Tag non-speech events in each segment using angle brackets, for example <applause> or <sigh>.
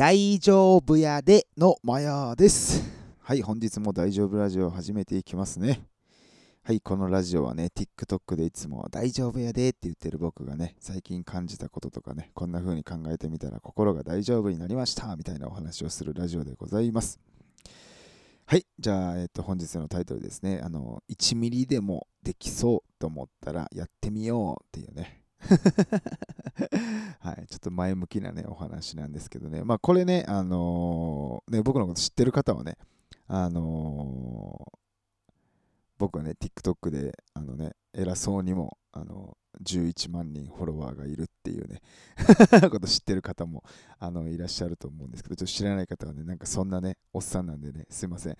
大丈夫やでのマヤです。はい、本日も大丈夫ラジオを始めていきますね。はい、このラジオはね、TikTok でいつも大丈夫やでって言ってる僕がね、最近感じたこととかね、こんな風に考えてみたら心が大丈夫になりましたみたいなお話をするラジオでございます。はい、じゃあ、えっと、本日のタイトルですね。あの、1ミリでもできそうと思ったらやってみようっていうね。<laughs> はい、ちょっと前向きなね、お話なんですけどね。まあ、これね、あのー、ね、僕のこと知ってる方はね、あのー、僕はね、TikTok で、あのね、偉そうにも、あの11万人フォロワーがいるっていうね <laughs> こと知ってる方もあのいらっしゃると思うんですけど、ちょっと知らない方はね、なんかそんなね、おっさんなんでね、すいません。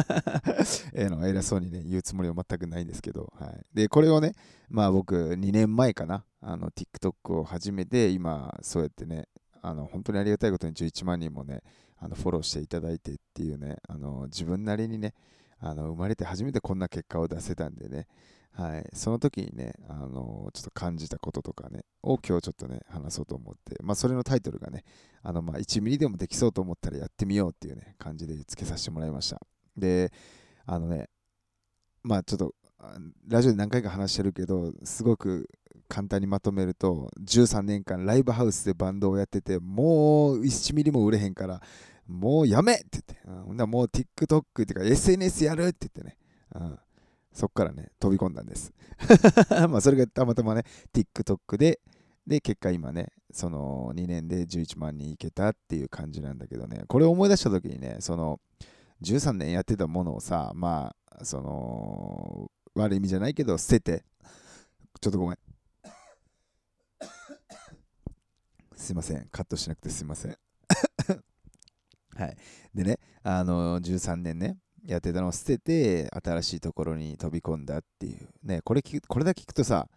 <laughs> えの偉そうにね、言うつもりは全くないんですけど、はい。で、これをね、まあ僕、2年前かな、あの TikTok を始めて、今、そうやってね、あの本当にありがたいことに11万人もね、あのフォローしていただいてっていうね、あの自分なりにね、あの生まれて初めてこんな結果を出せたんでね、はい、その時にね、あのちょっと感じたこととかね、を今日ちょっとね、話そうと思って、まあ、それのタイトルがね、あのまあ1ミリでもできそうと思ったらやってみようっていうね、感じでつけさせてもらいました。で、あのね、まあちょっと、ラジオで何回か話してるけど、すごく簡単にまとめると、13年間ライブハウスでバンドをやってて、もう1ミリも売れへんから、もうやめって言って、うん、もう TikTok っていうか SNS やるって言ってね、うんそっからね、飛び込んだんです。<laughs> まあそれがたまたまね、TikTok で、で、結果今ね、その2年で11万人いけたっていう感じなんだけどね、これを思い出した時にね、その13年やってたものをさ、まあ、その、悪い意味じゃないけど、捨てて、ちょっとごめん。すいません、カットしなくてすいません。<laughs> はい。でね、あの、13年ね、やってたのを捨てて新しいところに飛び込んだっていう。ねこれこれだけ聞くとさ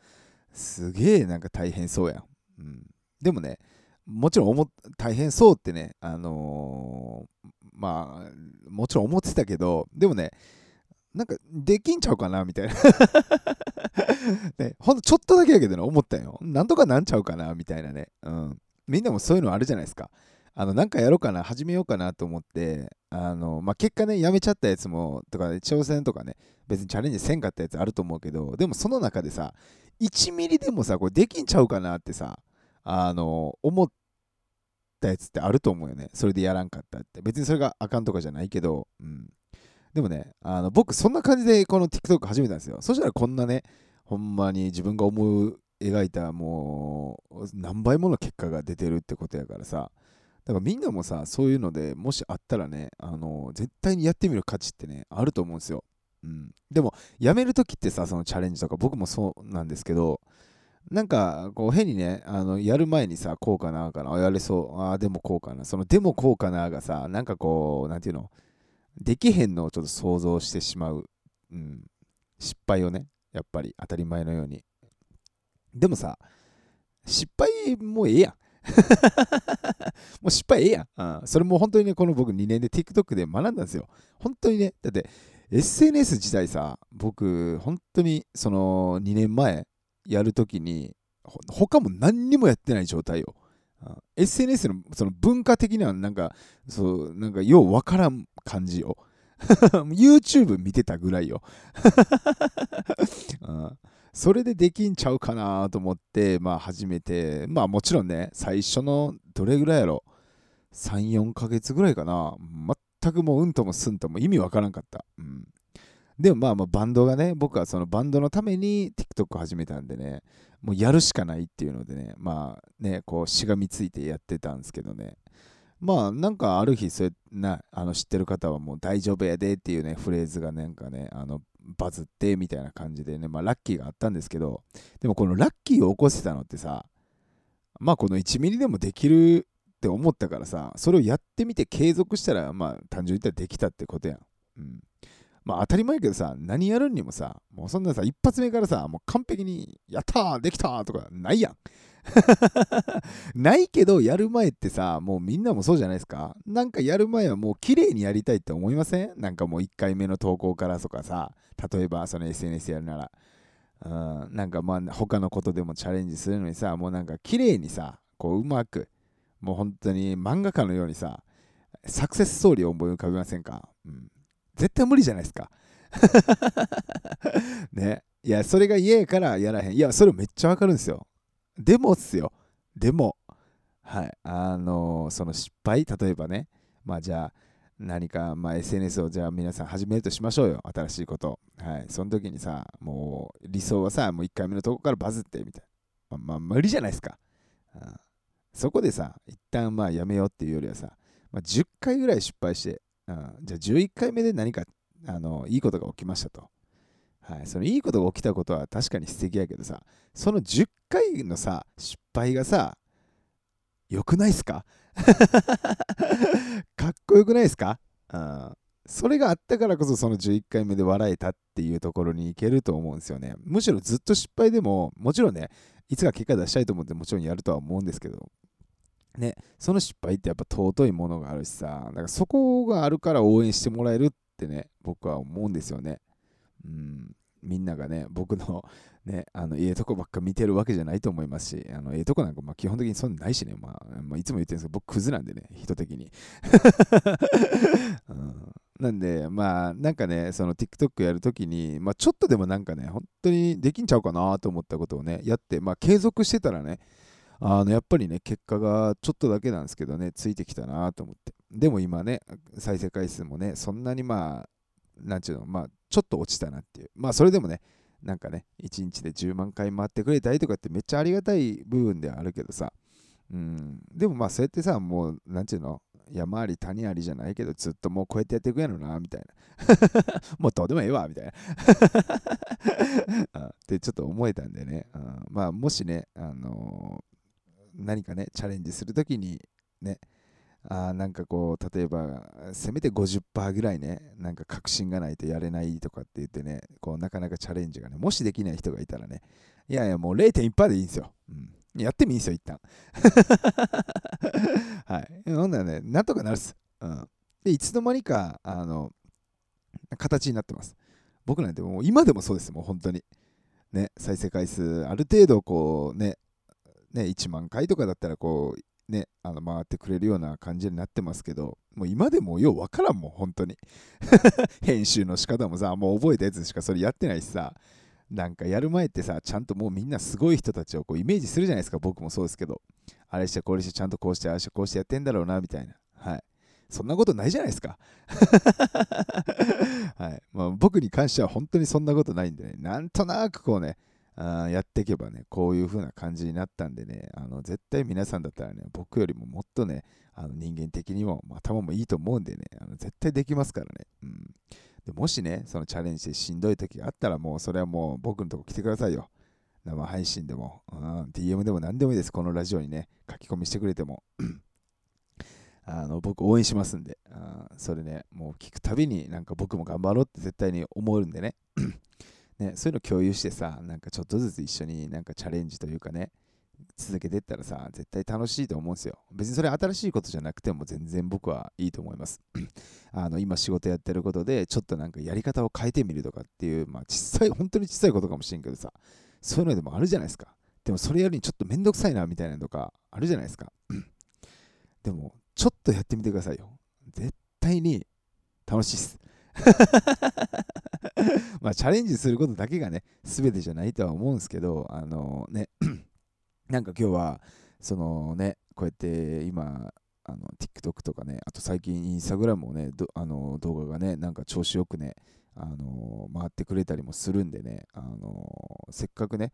すげえなんか大変そうやん、うん、でもねもちろん大変そうってねあのー、まあもちろん思ってたけどでもねなんかできんちゃうかなみたいな。<laughs> ね、ほんとちょっとだけやけどね思ったよ。なんとかなんちゃうかなみたいなね、うん、みんなもそういうのあるじゃないですか。あの、なんかやろうかな、始めようかなと思って、あの、まあ、結果ね、やめちゃったやつも、とか、ね、挑戦とかね、別にチャレンジせんかったやつあると思うけど、でもその中でさ、1ミリでもさ、これできんちゃうかなってさ、あの、思ったやつってあると思うよね。それでやらんかったって。別にそれがあかんとかじゃないけど、うん。でもね、あの僕、そんな感じでこの TikTok 始めたんですよ。そしたらこんなね、ほんまに自分が思う描いたもう何倍もの結果が出てるってことやからさ、だからみんなもさ、そういうのでもしあったらね、あの絶対にやってみる価値ってね、あると思うんですよ。うん、でも、やめるときってさ、そのチャレンジとか、僕もそうなんですけど、なんか、こう、変にね、あのやる前にさ、こうかな、かな、やれそう、ああ、でもこうかな、その、でもこうかながさ、なんかこう、なんていうの、できへんのをちょっと想像してしまう。うん、失敗をね、やっぱり当たり前のように。でもさ、失敗もええやん。もう失敗ええやん、うん。それも本当にね、この僕2年で TikTok で学んだんですよ。本当にね、だって SNS 自体さ、僕、本当にその2年前やるときに、他も何にもやってない状態よ。SNS のその文化的にはなんか、そう、なんかようわからん感じよ。<laughs> YouTube 見てたぐらいよ。<laughs> うんそれでできんちゃうかなと思って、まあ始めて、まあもちろんね、最初のどれぐらいやろ、3、4ヶ月ぐらいかな、全くもううんともすんとも意味わからんかった。うん。でもまあまあバンドがね、僕はそのバンドのために TikTok を始めたんでね、もうやるしかないっていうのでね、まあね、こうしがみついてやってたんですけどね、まあなんかある日それなあの知ってる方はもう大丈夫やでっていうねフレーズがなんかねあのバズってみたいな感じでね、まあ、ラッキーがあったんですけど、でもこのラッキーを起こせたのってさ、まあこの1ミリでもできるって思ったからさ、それをやってみて継続したら、まあ単純に言ったらできたってことやん。うん。まあ当たり前やけどさ、何やるにもさ、もうそんなさ、一発目からさ、もう完璧に、やったーできたーとかないやん。<laughs> ないけど、やる前ってさ、もうみんなもそうじゃないですか。なんかやる前はもう綺麗にやりたいって思いません？なんかもう1回目の投稿からとかさ、例えばその SNS やるなら。うん、なんかまあ他のことでもチャレンジするのにさ、もうなんか綺麗にさ、こううまくもう本当に漫画家のようにさ、サクセスストーリーを思い浮かべませんか、うん、絶対無理じゃないですか。<laughs> ね。いや、それが嫌やからやらへん。いや、それめっちゃわかるんですよ。でもっすよ。でも、はい。あのー、その失敗、例えばね、まあじゃあ、何か、まあ、SNS をじゃあ皆さん始めるとしましょうよ。新しいこと。はい。その時にさ、もう理想はさ、もう1回目のとこからバズってみたいな。まあ、まあ、無理じゃないですか。うん、そこでさ、一旦まあやめようっていうよりはさ、まあ、10回ぐらい失敗して、うん、じゃあ11回目で何かあのいいことが起きましたと。はい、そのいいことが起きたことは確かに素敵やけどさ、その10回のさ、失敗がさ、良くないっすか？<laughs> かっこよくないですか、うん、それがあったからこそその11回目で笑えたっていうところに行けると思うんですよね。むしろずっと失敗でも、もちろんね、いつか結果出したいと思ってもちろんやるとは思うんですけど、ね、その失敗ってやっぱ尊いものがあるしさ、だからそこがあるから応援してもらえるってね、僕は思うんですよね。うん、みんながね、僕の <laughs> ね、あの、ええとこばっか見てるわけじゃないと思いますし、あの、ええとこなんか、まあ、基本的にそんなないしね、まあ、まあ、いつも言ってるんですけど、僕、クズなんでね、人的に。<laughs> うん、なんで、まあ、なんかね、その TikTok やるときに、まあ、ちょっとでもなんかね、本当にできんちゃうかなと思ったことをね、やって、まあ、継続してたらね、あのやっぱりね、結果がちょっとだけなんですけどね、ついてきたなと思って。でも今ね、再生回数もね、そんなにまあ、なんちゅうの、まあ、ちょっと落ちたなっていう。まあ、それでもね、なんかね、1日で10万回回ってくれたりとかってめっちゃありがたい部分ではあるけどさ、うん、でもまあそうやってさ、もう、なんちゅうの、山あり谷ありじゃないけど、ずっともうこうやってやっていくやろな、みたいな。<laughs> もうどうでもええわ、みたいな。<laughs> ってちょっと思えたんでね、まあもしね、あの、何かね、チャレンジするときにね、あなんかこう、例えば、せめて50%ぐらいね、なんか確信がないとやれないとかって言ってね、こう、なかなかチャレンジがね、もしできない人がいたらね、いやいや、もう0.1%でいいんですよ。うん、やってもいいんですよ、一旦。<laughs> はい。ほんならね、なんとかなるっす。うん。で、いつの間にか、あの、形になってます。僕なんてもう今でもそうです、もう本当に。ね、再生回数、ある程度こうね、ね、1万回とかだったらこう、ね、あの回ってくれるような感じになってますけど、もう今でもようわからんもん、本当に。<laughs> 編集の仕方もさ、もう覚えたやつしかそれやってないしさ、なんかやる前ってさ、ちゃんともうみんなすごい人たちをこうイメージするじゃないですか、僕もそうですけど。あれしてこれしてちゃんとこうしてあれしてこうしてやってんだろうな、みたいな。はい。そんなことないじゃないですか。<laughs> はいまあ、僕に関しては本当にそんなことないんでね、なんとなくこうね、あやっていけばね、こういう風な感じになったんでね、あの絶対皆さんだったらね、僕よりももっとね、あの人間的にも頭もいいと思うんでね、あの絶対できますからね。うん、でもしね、そのチャレンジでしんどい時があったら、もうそれはもう僕のとこ来てくださいよ。生配信でも、うん、DM でも何でもいいです。このラジオにね、書き込みしてくれても。あの僕応援しますんで、あそれね、もう聞くたびになんか僕も頑張ろうって絶対に思うんでね。ね、そういうの共有してさ、なんかちょっとずつ一緒になんかチャレンジというかね、続けていったらさ、絶対楽しいと思うんですよ。別にそれ新しいことじゃなくても全然僕はいいと思います。<clears throat> あの今仕事やってることで、ちょっとなんかやり方を変えてみるとかっていう、まあ小さい、本当に小さいことかもしれんけどさ、そういうのでもあるじゃないですか。でもそれよりちょっとめんどくさいなみたいなのとかあるじゃないですか。<clears throat> でも、ちょっとやってみてくださいよ。絶対に楽しいっす。<laughs> まあチャレンジすることだけがね、全てじゃないとは思うんですけど、あのね、<clears throat> なんか今日は、そのね、こうやって今、あの TikTok とかね、あと最近インスタグラムもね、あの動画がね、なんか調子よくね、あの回ってくれたりもするんでね、あのせっかくね、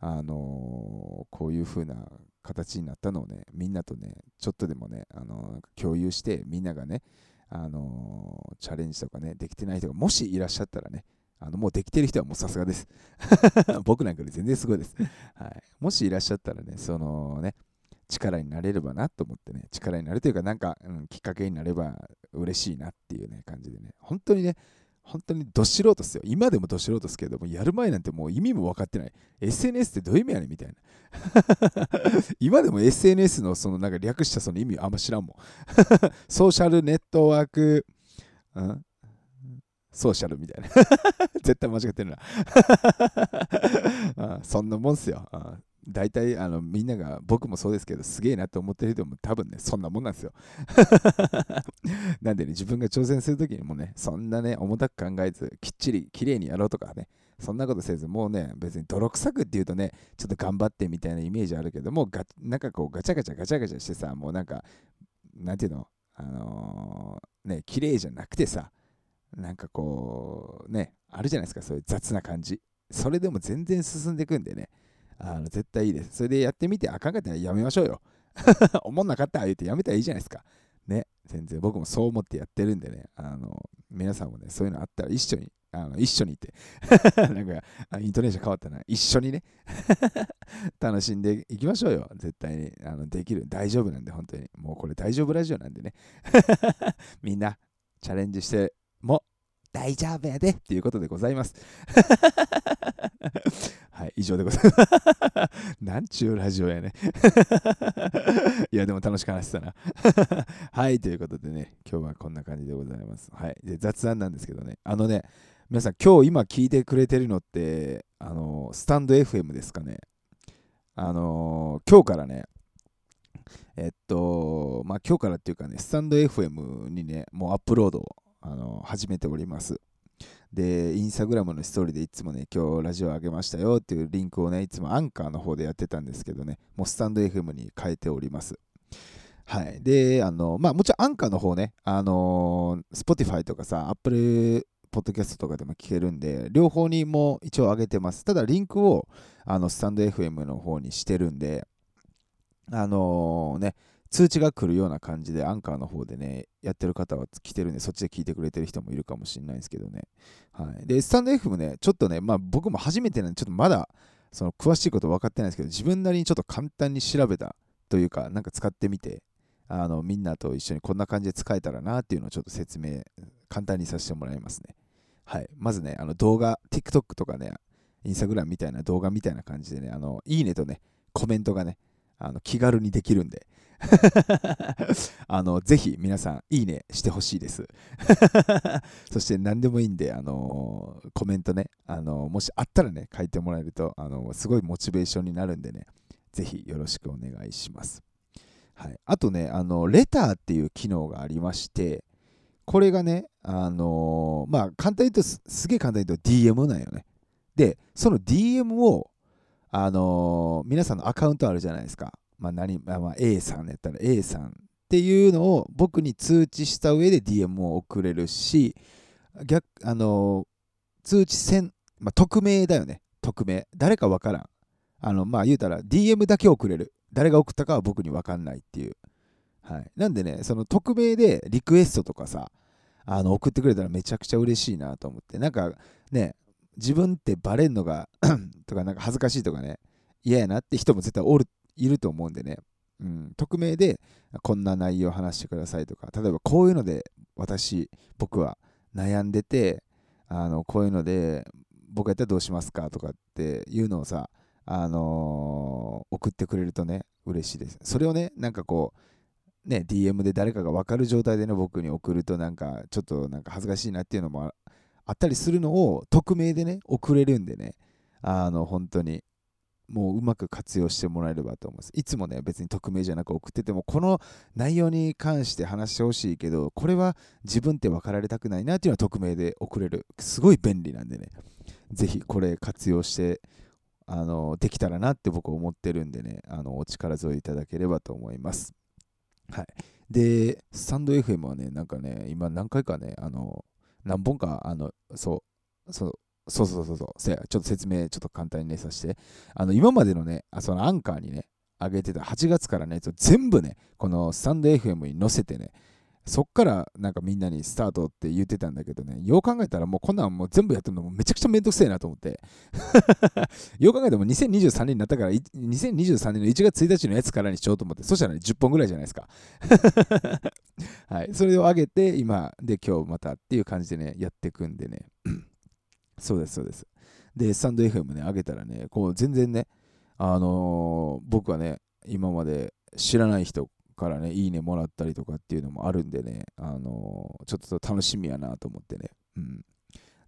あのこういう風な形になったのをね、みんなとね、ちょっとでもね、あの共有して、みんながね、あのチャレンジとかね、できてない人がもしいらっしゃったらね、あのもうできてる人はもうさすがです。<laughs> 僕なんかより全然すごいです、はい。もしいらっしゃったらね、そのね、力になれればなと思ってね、力になるというか、なんか、うん、きっかけになれば嬉しいなっていうね、感じでね、本当にね、本当にど素人っすよ。今でもど素人っすけども、やる前なんてもう意味も分かってない。SNS ってどういう意味やねんみたいな。<laughs> 今でも SNS のそのなんか略したその意味あんま知らんもん。<laughs> ソーシャルネットワーク、うん、ソーシャルみたいな。<laughs> 絶対間違ってるなそんなもんっすよ。大体あのみんなが僕もそうですけどすげえなと思ってる人も多分ねそんなもんなんですよ。<laughs> なんでね自分が挑戦するときにもねそんなね重たく考えずきっちりきれいにやろうとかねそんなことせずもうね別に泥臭くっていうとねちょっと頑張ってみたいなイメージあるけどもがなんかこうガチャガチャガチャガチャしてさもうなんかなんていうのあのー、ね綺麗じゃなくてさなんかこうねあるじゃないですかそういう雑な感じ。それでも全然進んでいくんでね。あの絶対いいです。それでやってみて、あかんかったらやめましょうよ。<laughs> おもんなかったら言ってやめたらいいじゃないですか。ね、全然僕もそう思ってやってるんでね、あの皆さんもね、そういうのあったら一緒に、あの一緒にいて、<laughs> なんかイントネーション変わったな、一緒にね、<laughs> 楽しんでいきましょうよ。絶対にあのできる。大丈夫なんで、本当に。もうこれ大丈夫ラジオなんでね。みんなチャレンジしても大丈夫やでっていうことでございます。<laughs> はい、以上でございます。<laughs> なんちゅうラジオやね。<laughs> いや、でも楽しく話してたな。はい、ということでね、今日はこんな感じでございます。はい、で雑談なんですけどね、あのね、皆さん、今日今聞いてくれてるのって、あの、スタンド FM ですかね。あの、今日からね、えっと、まあ今日からっていうかね、スタンド FM にね、もうアップロードあの始めております。で、インスタグラムのストーリーでいつもね、今日ラジオ上げましたよっていうリンクをね、いつもアンカーの方でやってたんですけどね、もうスタンド FM に変えております。はい。で、あの、まあもちろんアンカーの方ね、あの、Spotify とかさ、Apple ポッドキャストとかでも聞けるんで、両方にも一応上げてます。ただ、リンクをあのスタンド FM の方にしてるんで、あのー、ね、通知が来るような感じで、アンカーの方でね、やってる方は来てるんで、そっちで聞いてくれてる人もいるかもしれないですけどね。はい。で、スタンド F もね、ちょっとね、まあ僕も初めてなんで、ちょっとまだ、その詳しいこと分かってないですけど、自分なりにちょっと簡単に調べたというか、なんか使ってみて、あの、みんなと一緒にこんな感じで使えたらなっていうのをちょっと説明、簡単にさせてもらいますね。はい。まずね、あの動画、TikTok とかね、インスタグラムみたいな動画みたいな感じでね、あの、いいねとね、コメントがね、あの気軽にできるんで。<laughs> あのぜひ皆さんいいねしてほしいです。<laughs> そして何でもいいんで、あのコメントね、あのもしあったらね書いてもらえると、あのすごいモチベーションになるんでね。ぜひよろしくお願いします、はい、あとねあのレターっていう機能がありましてこれがねあのまあ簡単に言うとすげえ簡単に言うと DM なんよね。でその DM をあのー、皆さんのアカウントあるじゃないですか。まあ何、まあ、A さんやったら A さんっていうのを僕に通知した上で DM を送れるし、逆、あのー、通知せん、まあ、匿名だよね。匿名。誰かわからん。あの、まあ言うたら DM だけ送れる。誰が送ったかは僕にわかんないっていう。はい。なんでね、その匿名でリクエストとかさ、あの送ってくれたらめちゃくちゃ嬉しいなと思って。なんかね、自分ってバレんのが <clears throat> とかなんか恥ずかしいとかね嫌やなって人も絶対おるいると思うんでね、うん、匿名でこんな内容を話してくださいとか例えばこういうので私僕は悩んでてあのこういうので僕やったらどうしますかとかっていうのをさあのー、送ってくれるとね嬉しいです。それをねなんかこうね DM で誰かが分かる状態でね僕に送るとなんかちょっとなんか恥ずかしいなっていうのもあったりするのを匿名でね、送れるんでね、あの、本当に、もううまく活用してもらえればと思います。いつもね、別に匿名じゃなく送ってても、この内容に関して話してほしいけど、これは自分って分かられたくないなっていうのは匿名で送れる。すごい便利なんでね、ぜひこれ活用して、あの、できたらなって僕は思ってるんでね、あの、お力添えいただければと思います。はい。で、スタンド FM はね、なんかね、今何回かね、あの、何本か、あの、そう、そう、そうそうそうそう、ちょっと説明ちょっと簡単にねさせて、あの、今までのね、あそのアンカーにね、上げてた8月からね、全部ね、このスタンド FM に載せてね、そっからなんかみんなにスタートって言ってたんだけどね、よう考えたらもうこんなんもう全部やってるのもめちゃくちゃめんどくせえなと思って。<laughs> よう考えても2023年になったから、2023年の1月1日のやつからにしようと思って、そしたらね、10本ぐらいじゃないですか。<laughs> はい。それを上げて、今、で、今日またっていう感じでね、やっていくんでね。<clears throat> そうです、そうです。で、スタンド FM ね、上げたらね、こう全然ね、あのー、僕はね、今まで知らない人からね、いいねもらったりとかっていうのもあるんでね、あのー、ちょっと楽しみやなと思ってね。うん。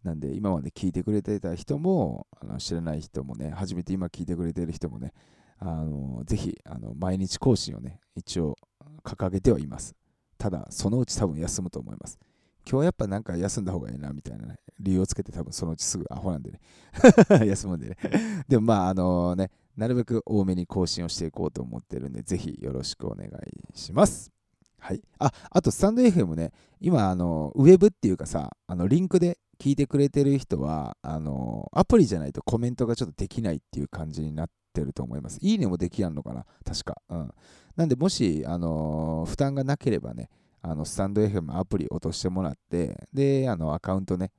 なんで、今まで聞いてくれてた人も、あの知らない人もね、初めて今聞いてくれてる人もね、あのぜひあの毎日更新をね、一応掲げてはいます。ただ、そのうち多分休むと思います。今日やっぱなんか休んだ方がいいなみたいな、ね、理由をつけて多分そのうちすぐアホなんでね <laughs> 休むんでねでもまああのねなるべく多めに更新をしていこうと思ってるんでぜひよろしくお願いします。はい。ああとスタンド FM ね。今あのウェブっていうかさあのリンクで聞いてくれてる人はあのアプリじゃないとコメントがちょっとできないっていう感じになってると思います。いいねもできやんのかな？確か。うん。なんでもしあの負担がなければねあのスタンド FM アプリ落としてもらって、で、あのアカウントね、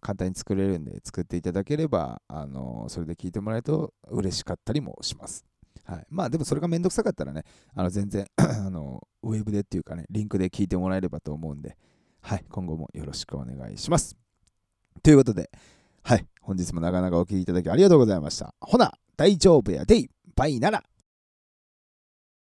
簡単に作れるんで作っていただければ、あのそれで聞いてもらえると嬉しかったりもします。はい、まあでもそれがめんどくさかったらね、あの全然 <clears throat> あのウェブでっていうかね、リンクで聞いてもらえればと思うんで、はい、今後もよろしくお願いします。ということで、はい、本日もなかなかお聴きいただきありがとうございました。ほな、大丈夫やでい、バイなら。